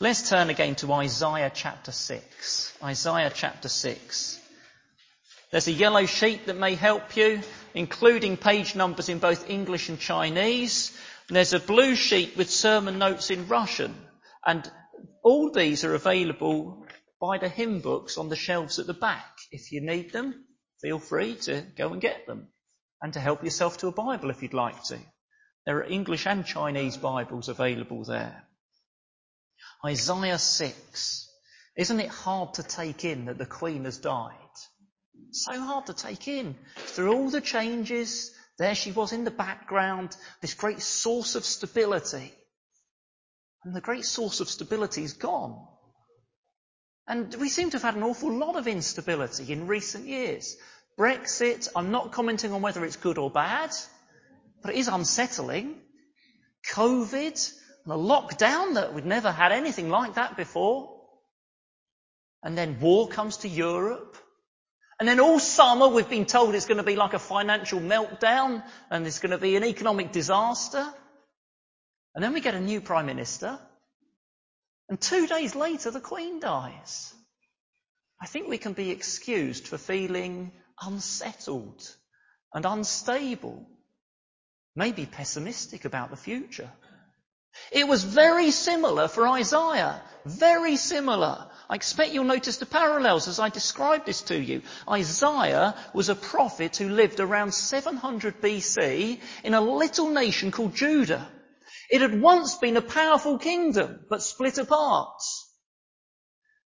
Let's turn again to Isaiah chapter 6. Isaiah chapter 6. There's a yellow sheet that may help you, including page numbers in both English and Chinese. And there's a blue sheet with sermon notes in Russian. And all these are available by the hymn books on the shelves at the back. If you need them, feel free to go and get them. And to help yourself to a Bible if you'd like to. There are English and Chinese Bibles available there. Isaiah 6. Isn't it hard to take in that the Queen has died? So hard to take in. Through all the changes, there she was in the background, this great source of stability. And the great source of stability is gone. And we seem to have had an awful lot of instability in recent years. Brexit, I'm not commenting on whether it's good or bad, but it is unsettling. COVID, a lockdown that we'd never had anything like that before. And then war comes to Europe. And then all summer we've been told it's going to be like a financial meltdown and it's going to be an economic disaster. And then we get a new prime minister. And two days later the Queen dies. I think we can be excused for feeling unsettled and unstable, maybe pessimistic about the future. It was very similar for Isaiah. Very similar. I expect you'll notice the parallels as I describe this to you. Isaiah was a prophet who lived around 700 BC in a little nation called Judah. It had once been a powerful kingdom, but split apart.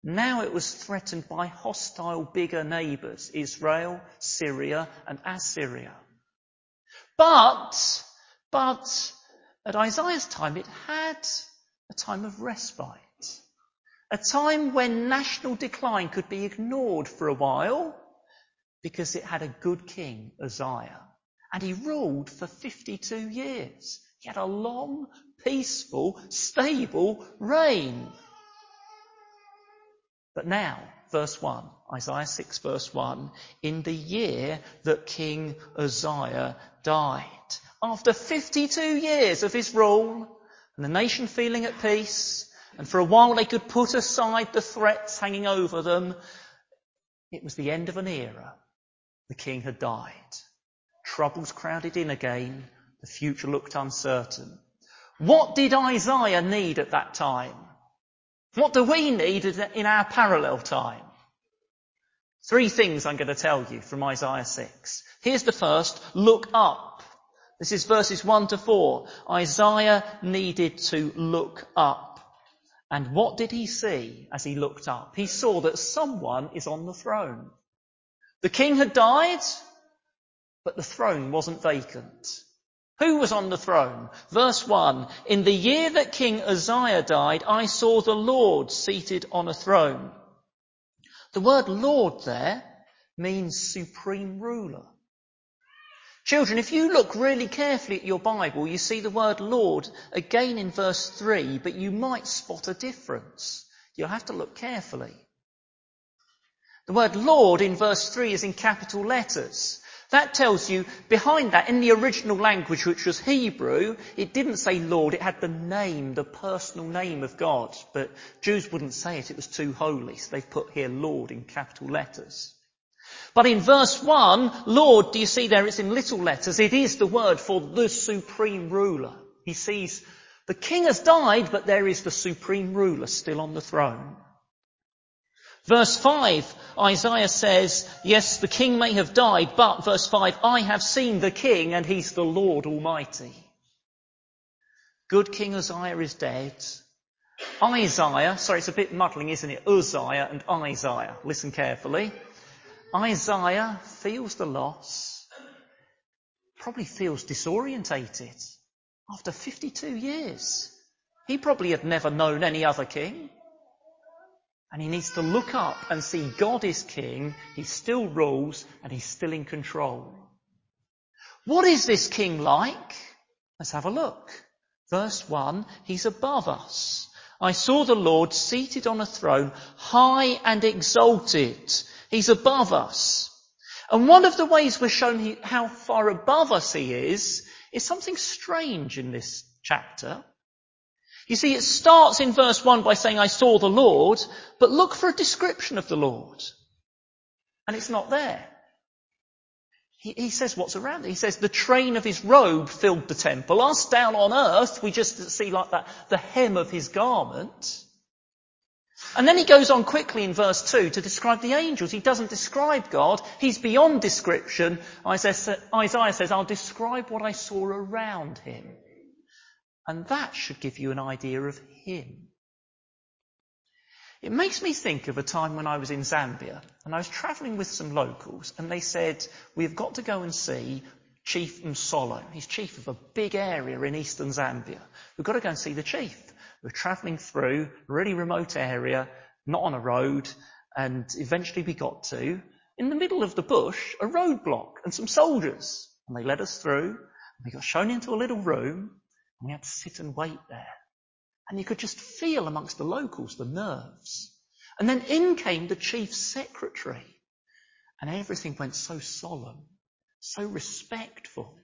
Now it was threatened by hostile bigger neighbours, Israel, Syria, and Assyria. But, but, at Isaiah's time, it had a time of respite. A time when national decline could be ignored for a while because it had a good king, Uzziah. And he ruled for 52 years. He had a long, peaceful, stable reign. But now, verse 1, Isaiah 6 verse 1, in the year that King Uzziah died, after 52 years of his rule and the nation feeling at peace, and for a while they could put aside the threats hanging over them, it was the end of an era. The king had died. Troubles crowded in again. The future looked uncertain. What did Isaiah need at that time? What do we need in our parallel time? Three things I'm going to tell you from Isaiah 6. Here's the first. Look up. This is verses 1 to 4. Isaiah needed to look up. And what did he see as he looked up? He saw that someone is on the throne. The king had died, but the throne wasn't vacant. Who was on the throne? Verse 1. In the year that King Uzziah died, I saw the Lord seated on a throne. The word Lord there means supreme ruler. Children, if you look really carefully at your Bible, you see the word Lord again in verse 3, but you might spot a difference. You'll have to look carefully. The word Lord in verse 3 is in capital letters. That tells you behind that, in the original language, which was Hebrew, it didn't say Lord, it had the name, the personal name of God. But Jews wouldn't say it, it was too holy, so they've put here Lord in capital letters. But in verse 1, Lord, do you see there it's in little letters? It is the word for the supreme ruler. He sees the king has died, but there is the supreme ruler still on the throne. Verse 5, Isaiah says, yes, the king may have died, but verse 5, I have seen the king and he's the Lord Almighty. Good King Uzziah is dead. Isaiah, sorry, it's a bit muddling, isn't it? Uzziah and Isaiah. Listen carefully. Isaiah feels the loss, probably feels disorientated after 52 years. He probably had never known any other king. And he needs to look up and see God is king, he still rules, and he's still in control. What is this king like? Let's have a look. Verse 1, he's above us. I saw the Lord seated on a throne, high and exalted, He's above us. And one of the ways we're shown how far above us he is, is something strange in this chapter. You see, it starts in verse 1 by saying, I saw the Lord, but look for a description of the Lord. And it's not there. He, he, says what's around it. He says the train of his robe filled the temple. Us down on earth, we just see like that, the hem of his garment. And then he goes on quickly in verse 2 to describe the angels. He doesn't describe God. He's beyond description. Isaiah, says, I'll describe what I saw around him. And that should give you an idea of him. It makes me think of a time when I was in Zambia and I was travelling with some locals and they said, we've got to go and see Chief Msolo. He's chief of a big area in eastern Zambia. We've got to go and see the chief. We're travelling through a really remote area, not on a road, and eventually we got to, in the middle of the bush, a roadblock and some soldiers. And they led us through, and we got shown into a little room, and we had to sit and wait there. And you could just feel amongst the locals the nerves. And then in came the chief secretary. And everything went so solemn, so respectful.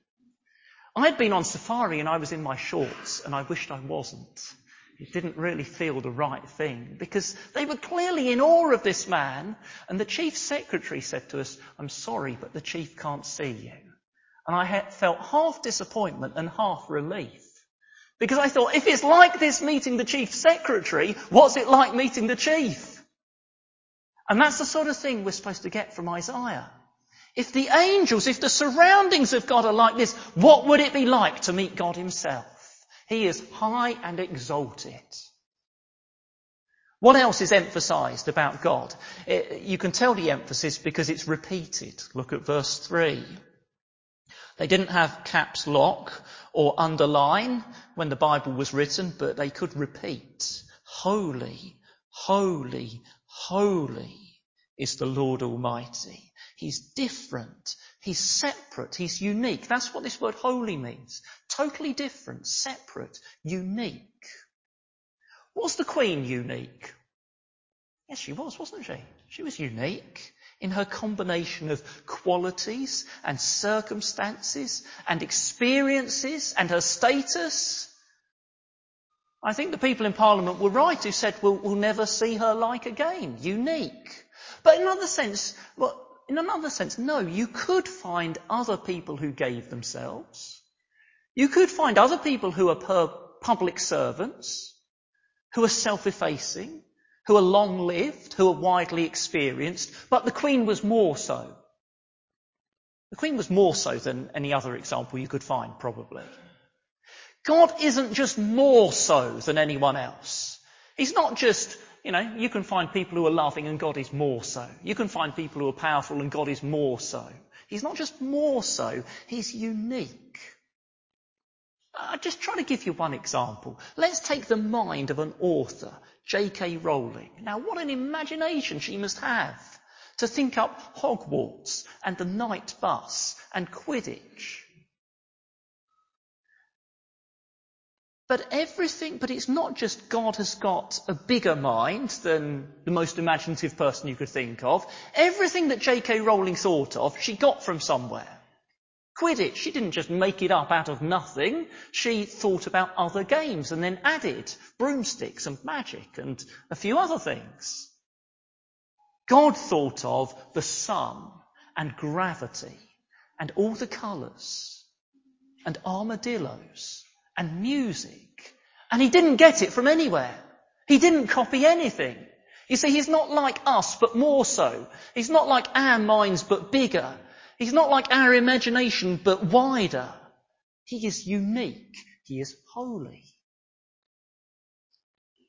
I'd been on safari and I was in my shorts and I wished I wasn't. It didn't really feel the right thing because they were clearly in awe of this man. And the chief secretary said to us, I'm sorry, but the chief can't see you. And I felt half disappointment and half relief. Because I thought, if it's like this meeting the chief secretary, what's it like meeting the chief? And that's the sort of thing we're supposed to get from Isaiah. If the angels, if the surroundings of God are like this, what would it be like to meet God himself? He is high and exalted. What else is emphasized about God? It, you can tell the emphasis because it's repeated. Look at verse 3. They didn't have caps lock or underline when the Bible was written, but they could repeat. Holy, holy, holy is the Lord Almighty. He's different. He's separate. He's unique. That's what this word holy means. Totally different, separate, unique. Was the Queen unique? Yes, she was, wasn't she? She was unique in her combination of qualities and circumstances and experiences and her status. I think the people in Parliament were right who said we'll, we'll never see her like again. Unique. But in another sense, well, in another sense, no, you could find other people who gave themselves. You could find other people who are public servants, who are self-effacing, who are long-lived, who are widely experienced, but the Queen was more so. The Queen was more so than any other example you could find, probably. God isn't just more so than anyone else. He's not just, you know, you can find people who are loving and God is more so. You can find people who are powerful and God is more so. He's not just more so, He's unique. I just try to give you one example. Let's take the mind of an author, J.K. Rowling. Now, what an imagination she must have to think up Hogwarts and the Knight Bus and Quidditch. But everything, but it's not just God has got a bigger mind than the most imaginative person you could think of. Everything that J.K. Rowling thought of, she got from somewhere. Quidditch, she didn't just make it up out of nothing. She thought about other games and then added broomsticks and magic and a few other things. God thought of the sun and gravity and all the colours and armadillos and music. And he didn't get it from anywhere. He didn't copy anything. You see, he's not like us, but more so. He's not like our minds, but bigger. He's not like our imagination, but wider. He is unique. He is holy.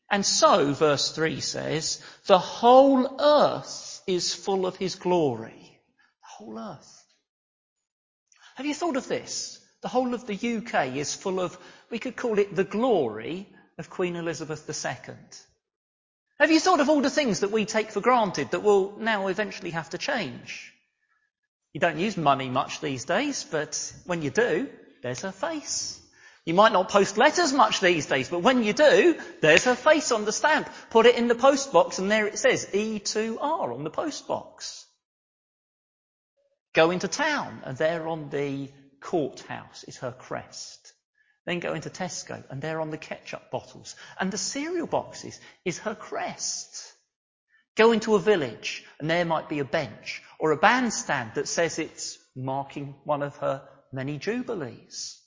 And so, verse 3 says, the whole earth is full of his glory. The whole earth. Have you thought of this? The whole of the UK is full of, we could call it the glory of Queen Elizabeth II. Have you thought of all the things that we take for granted that will now eventually have to change? You don't use money much these days, but when you do, there's her face. You might not post letters much these days, but when you do, there's her face on the stamp. Put it in the post box and there it says E2R on the post box. Go into town and there on the courthouse is her crest. Then go into Tesco and there on the ketchup bottles and the cereal boxes is her crest. Go into a village and there might be a bench or a bandstand that says it's marking one of her many jubilees.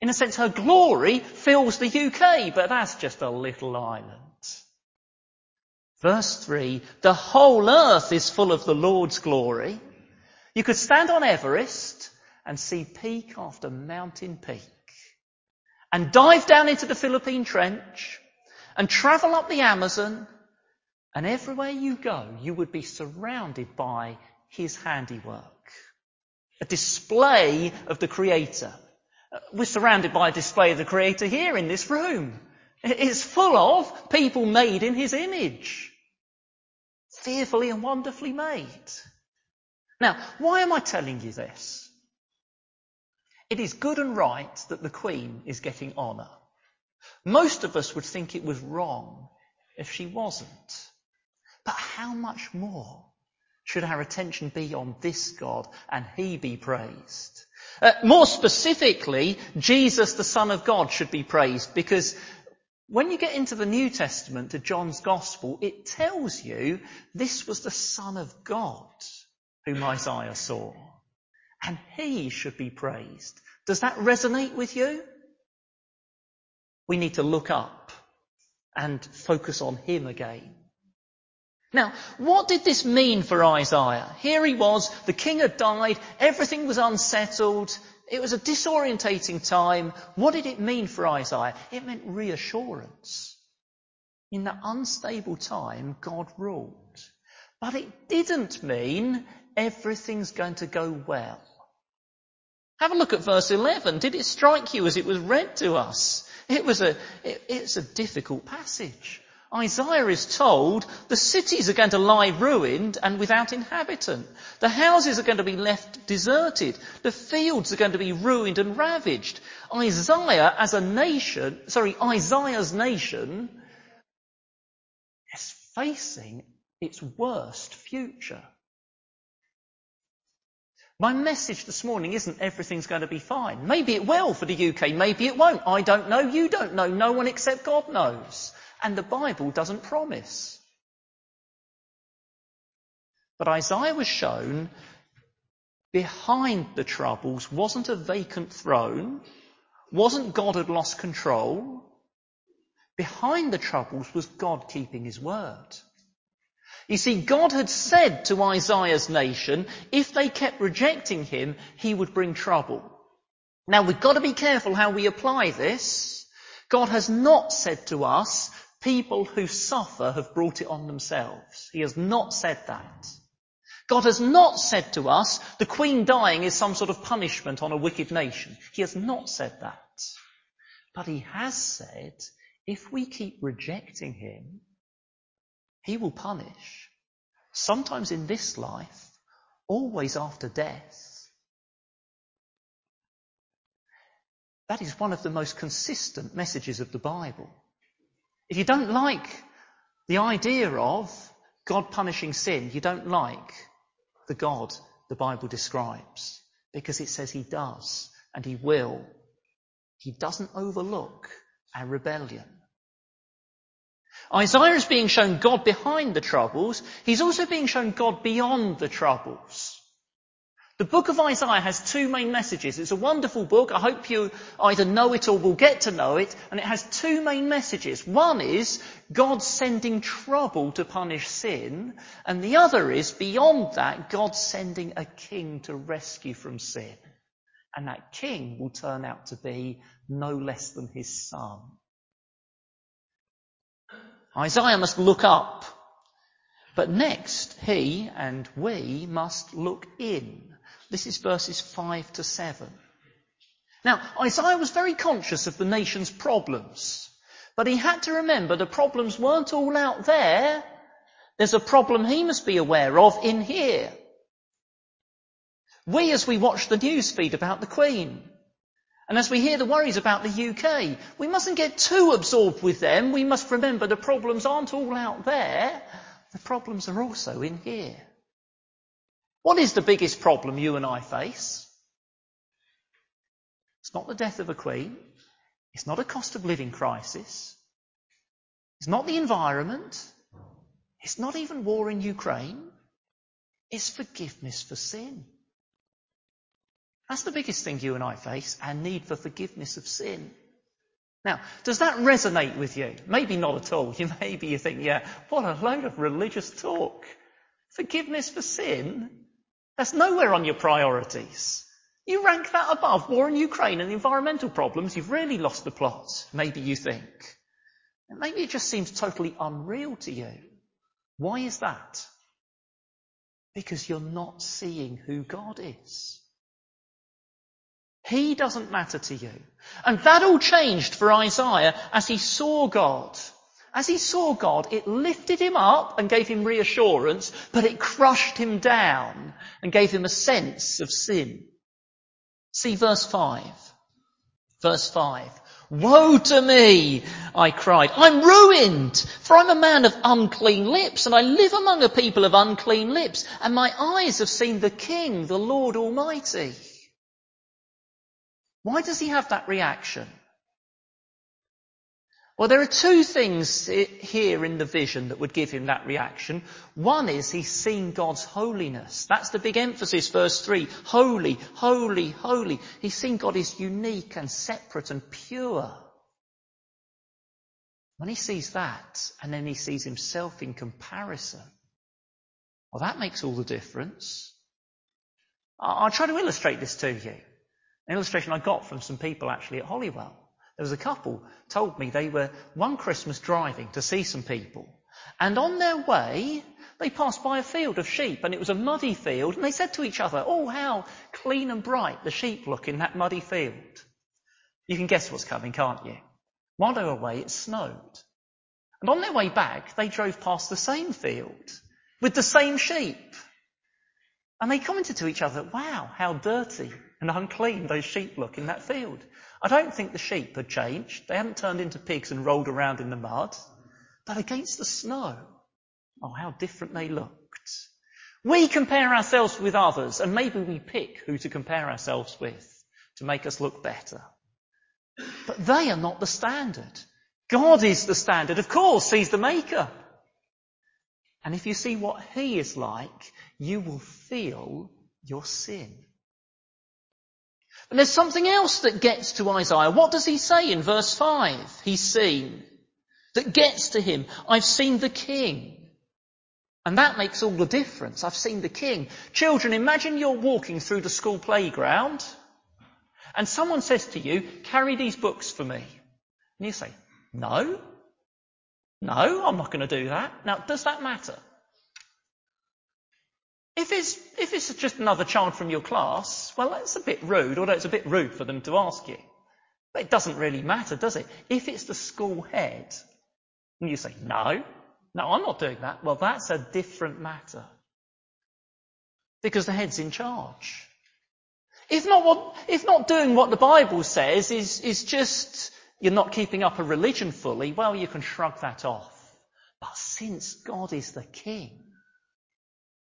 In a sense, her glory fills the UK, but that's just a little island. Verse 3, the whole earth is full of the Lord's glory. You could stand on Everest and see peak after mountain peak and dive down into the Philippine Trench and travel up the Amazon and everywhere you go, you would be surrounded by his handiwork. A display of the Creator. We're surrounded by a display of the Creator here in this room. It's full of people made in his image. Fearfully and wonderfully made. Now, why am I telling you this? It is good and right that the Queen is getting honour. Most of us would think it was wrong if she wasn't. But how much more should our attention be on this God and He be praised? Uh, more specifically, Jesus, the Son of God, should be praised because when you get into the New Testament to John's Gospel, it tells you this was the Son of God whom Isaiah saw. And He should be praised. Does that resonate with you? We need to look up and focus on Him again. Now, what did this mean for Isaiah? Here he was, the king had died, everything was unsettled, it was a disorientating time. What did it mean for Isaiah? It meant reassurance. In that unstable time, God ruled. But it didn't mean everything's going to go well. Have a look at verse 11. Did it strike you as it was read to us? It was a, it, it's a difficult passage. Isaiah is told the cities are going to lie ruined and without inhabitant. The houses are going to be left deserted. The fields are going to be ruined and ravaged. Isaiah as a nation, sorry, Isaiah's nation is facing its worst future. My message this morning isn't everything's going to be fine. Maybe it will for the UK, maybe it won't. I don't know, you don't know, no one except God knows and the Bible doesn't promise. But Isaiah was shown behind the troubles wasn't a vacant throne, wasn't God had lost control. Behind the troubles was God keeping his word. You see, God had said to Isaiah's nation, if they kept rejecting him, he would bring trouble. Now we've got to be careful how we apply this. God has not said to us, People who suffer have brought it on themselves. He has not said that. God has not said to us, the Queen dying is some sort of punishment on a wicked nation. He has not said that. But He has said, if we keep rejecting Him, He will punish. Sometimes in this life, always after death. That is one of the most consistent messages of the Bible. If you don't like the idea of God punishing sin, you don't like the God the Bible describes because it says he does and he will. He doesn't overlook our rebellion. Isaiah is being shown God behind the troubles. He's also being shown God beyond the troubles. The book of Isaiah has two main messages. It's a wonderful book. I hope you either know it or will get to know it. And it has two main messages. One is God sending trouble to punish sin. And the other is, beyond that, God sending a king to rescue from sin. And that king will turn out to be no less than his son. Isaiah must look up. But next, he and we must look in. This is verses 5 to 7. Now, Isaiah was very conscious of the nation's problems, but he had to remember the problems weren't all out there. There's a problem he must be aware of in here. We, as we watch the news feed about the Queen, and as we hear the worries about the UK, we mustn't get too absorbed with them. We must remember the problems aren't all out there. The problems are also in here. What is the biggest problem you and I face? It's not the death of a queen. It's not a cost of living crisis. It's not the environment. It's not even war in Ukraine. It's forgiveness for sin. That's the biggest thing you and I face, our need for forgiveness of sin. Now, does that resonate with you? Maybe not at all. You maybe you think, yeah, what a load of religious talk. Forgiveness for sin? That's nowhere on your priorities. You rank that above war in Ukraine and the environmental problems, you've really lost the plot, maybe you think. And maybe it just seems totally unreal to you. Why is that? Because you're not seeing who God is. He doesn't matter to you. And that all changed for Isaiah as he saw God. As he saw God, it lifted him up and gave him reassurance, but it crushed him down and gave him a sense of sin. See verse 5. Verse 5. Woe to me, I cried. I'm ruined, for I'm a man of unclean lips, and I live among a people of unclean lips, and my eyes have seen the King, the Lord Almighty. Why does he have that reaction? Well, there are two things here in the vision that would give him that reaction. One is he's seen God's holiness. That's the big emphasis, verse 3. Holy, holy, holy. He's seen God is unique and separate and pure. When he sees that, and then he sees himself in comparison, well, that makes all the difference. I'll try to illustrate this to you. An illustration I got from some people actually at Holywell. There was a couple told me they were one Christmas driving to see some people. And on their way, they passed by a field of sheep and it was a muddy field and they said to each other, oh, how clean and bright the sheep look in that muddy field. You can guess what's coming, can't you? While they were away, it snowed. And on their way back, they drove past the same field with the same sheep. And they commented to each other, wow, how dirty and unclean those sheep look in that field. I don't think the sheep had changed. They hadn't turned into pigs and rolled around in the mud. But against the snow, oh, how different they looked. We compare ourselves with others and maybe we pick who to compare ourselves with to make us look better. But they are not the standard. God is the standard. Of course, He's the maker. And if you see what He is like, you will feel your sin. But there's something else that gets to Isaiah. What does he say in verse 5? He's seen. That gets to him. I've seen the king. And that makes all the difference. I've seen the king. Children, imagine you're walking through the school playground and someone says to you, carry these books for me. And you say, no. No, I'm not going to do that. Now, does that matter? If it's, if it's just another child from your class, well, that's a bit rude, although it's a bit rude for them to ask you. But it doesn't really matter, does it? If it's the school head, and you say, no, no, I'm not doing that, well, that's a different matter. Because the head's in charge. If not what, if not doing what the Bible says is, is just, you're not keeping up a religion fully, well, you can shrug that off. But since God is the king,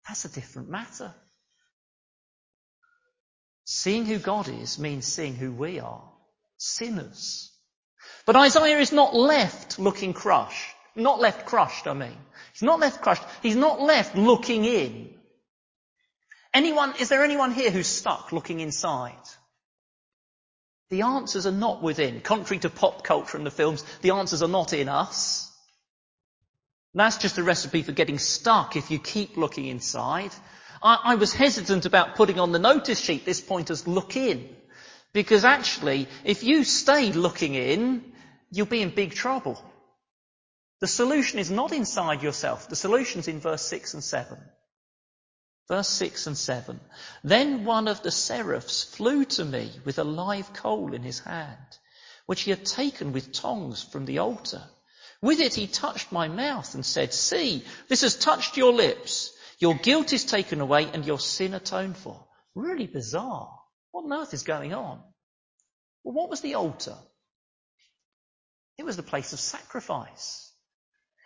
that's a different matter. Seeing who God is means seeing who we are. Sinners. But Isaiah is not left looking crushed. Not left crushed, I mean. He's not left crushed. He's not left looking in. Anyone, is there anyone here who's stuck looking inside? The answers are not within. Contrary to pop culture and the films, the answers are not in us. That's just a recipe for getting stuck if you keep looking inside. I, I was hesitant about putting on the notice sheet this point as look in. Because actually, if you stay looking in, you'll be in big trouble. The solution is not inside yourself. The solution's in verse 6 and 7. Verse 6 and 7. Then one of the seraphs flew to me with a live coal in his hand, which he had taken with tongs from the altar. With it he touched my mouth and said, See, this has touched your lips. Your guilt is taken away and your sin atoned for. Really bizarre. What on earth is going on? Well, what was the altar? It was the place of sacrifice.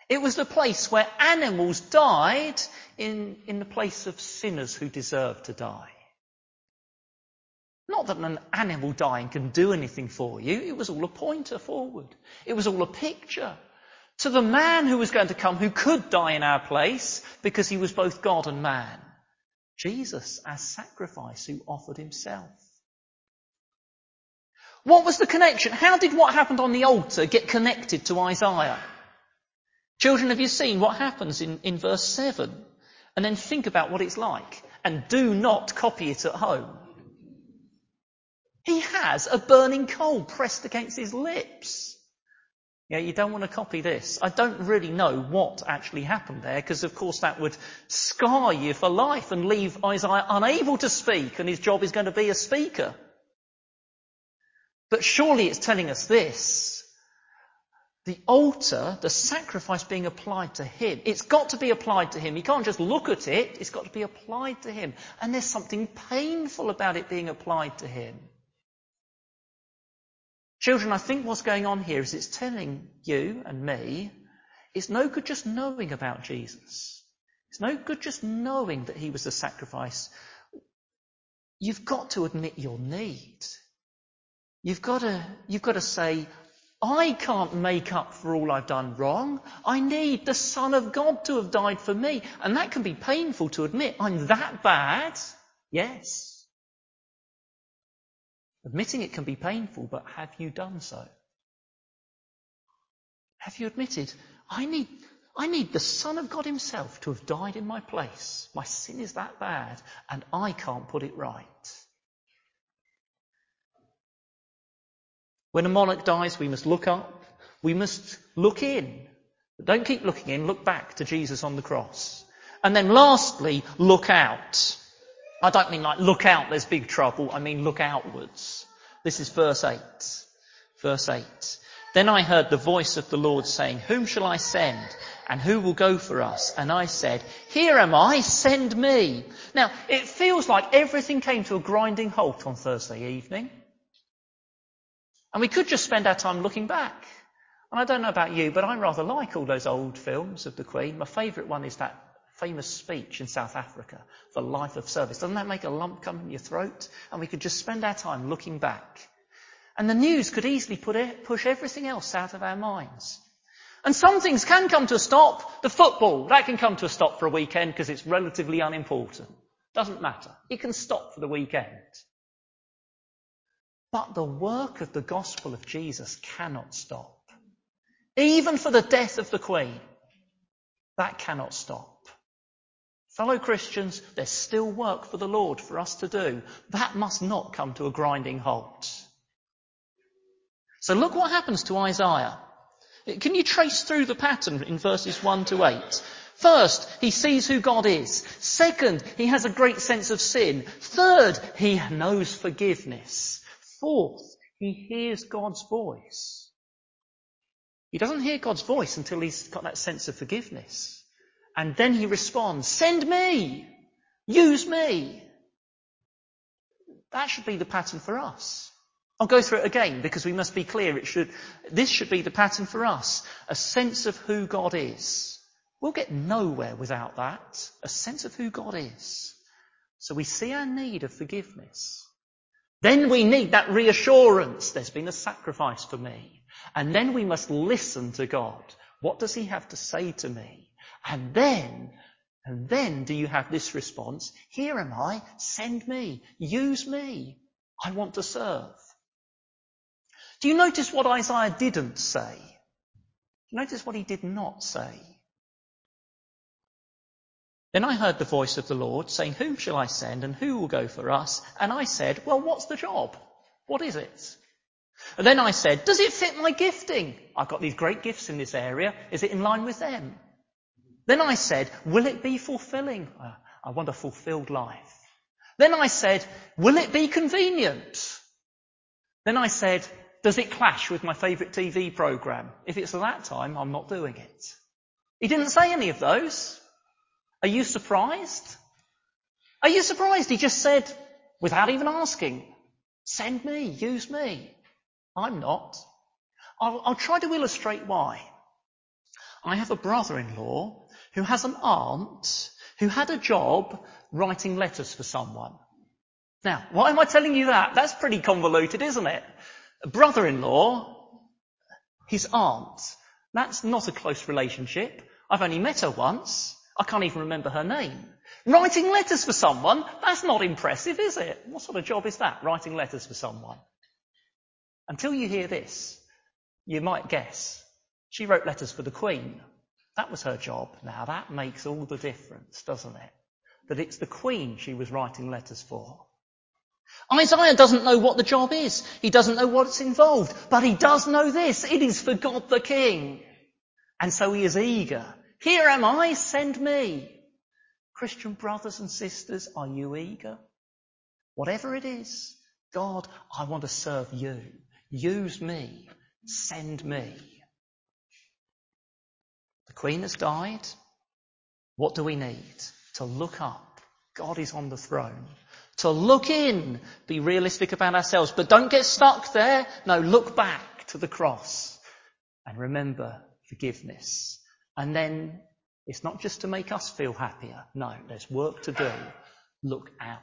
It was the place where animals died in, in the place of sinners who deserved to die. Not that an animal dying can do anything for you. It was all a pointer forward. It was all a picture to the man who was going to come who could die in our place because he was both God and man. Jesus as sacrifice who offered himself. What was the connection? How did what happened on the altar get connected to Isaiah? Children, have you seen what happens in, in verse 7? And then think about what it's like. And do not copy it at home. He has a burning coal pressed against his lips. Yeah, you don't want to copy this. I don't really know what actually happened there because of course that would scar you for life and leave Isaiah unable to speak and his job is going to be a speaker. But surely it's telling us this. The altar, the sacrifice being applied to him, it's got to be applied to him. You can't just look at it, it's got to be applied to him. And there's something painful about it being applied to him. Children, I think what's going on here is it's telling you and me it's no good just knowing about Jesus. It's no good just knowing that he was the sacrifice. You've got to admit your need. You've got to, you've got to say, I can't make up for all I've done wrong. I need the Son of God to have died for me. And that can be painful to admit. I'm that bad. Yes. Admitting it can be painful, but have you done so? Have you admitted, I need, I need the Son of God Himself to have died in my place. My sin is that bad, and I can't put it right. When a monarch dies, we must look up. We must look in. But don't keep looking in. Look back to Jesus on the cross. And then lastly, look out. I don't mean like look out, there's big trouble. I mean look outwards. This is verse 8. Verse 8. Then I heard the voice of the Lord saying, Whom shall I send? And who will go for us? And I said, Here am I, send me. Now, it feels like everything came to a grinding halt on Thursday evening. And we could just spend our time looking back. And I don't know about you, but I rather like all those old films of the Queen. My favourite one is that famous speech in South Africa, the life of service. Doesn't that make a lump come in your throat? And we could just spend our time looking back. And the news could easily it, push everything else out of our minds. And some things can come to a stop. The football, that can come to a stop for a weekend because it's relatively unimportant. Doesn't matter. It can stop for the weekend. But the work of the gospel of Jesus cannot stop. Even for the death of the Queen, that cannot stop. Fellow Christians, there's still work for the Lord for us to do. That must not come to a grinding halt. So look what happens to Isaiah. Can you trace through the pattern in verses 1 to 8? First, he sees who God is. Second, he has a great sense of sin. Third, he knows forgiveness. Fourth, he hears God's voice. He doesn't hear God's voice until he's got that sense of forgiveness. And then he responds, send me! Use me! That should be the pattern for us. I'll go through it again because we must be clear. It should, this should be the pattern for us. A sense of who God is. We'll get nowhere without that. A sense of who God is. So we see our need of forgiveness. Then we need that reassurance. There's been a sacrifice for me. And then we must listen to God. What does he have to say to me? And then, and then do you have this response, here am I, send me, use me, I want to serve. Do you notice what Isaiah didn't say? Notice what he did not say. Then I heard the voice of the Lord saying, Whom shall I send and who will go for us? And I said, Well, what's the job? What is it? And then I said, Does it fit my gifting? I've got these great gifts in this area. Is it in line with them? Then I said, will it be fulfilling? Uh, I want a fulfilled life. Then I said, will it be convenient? Then I said, does it clash with my favourite TV programme? If it's at that time, I'm not doing it. He didn't say any of those. Are you surprised? Are you surprised? He just said, without even asking, send me, use me. I'm not. I'll, I'll try to illustrate why. I have a brother-in-law who has an aunt who had a job writing letters for someone. Now, why am I telling you that? That's pretty convoluted, isn't it? A brother-in-law, his aunt. That's not a close relationship. I've only met her once. I can't even remember her name. Writing letters for someone, that's not impressive, is it? What sort of job is that, writing letters for someone? Until you hear this, you might guess. She wrote letters for the Queen. That was her job. Now that makes all the difference, doesn't it? That it's the Queen she was writing letters for. Isaiah doesn't know what the job is. He doesn't know what's involved. But he does know this. It is for God the King. And so he is eager. Here am I, send me. Christian brothers and sisters, are you eager? Whatever it is, God, I want to serve you. Use me. Send me. The Queen has died. What do we need? To look up. God is on the throne. To look in. Be realistic about ourselves. But don't get stuck there. No, look back to the cross. And remember forgiveness. And then it's not just to make us feel happier. No, there's work to do. Look out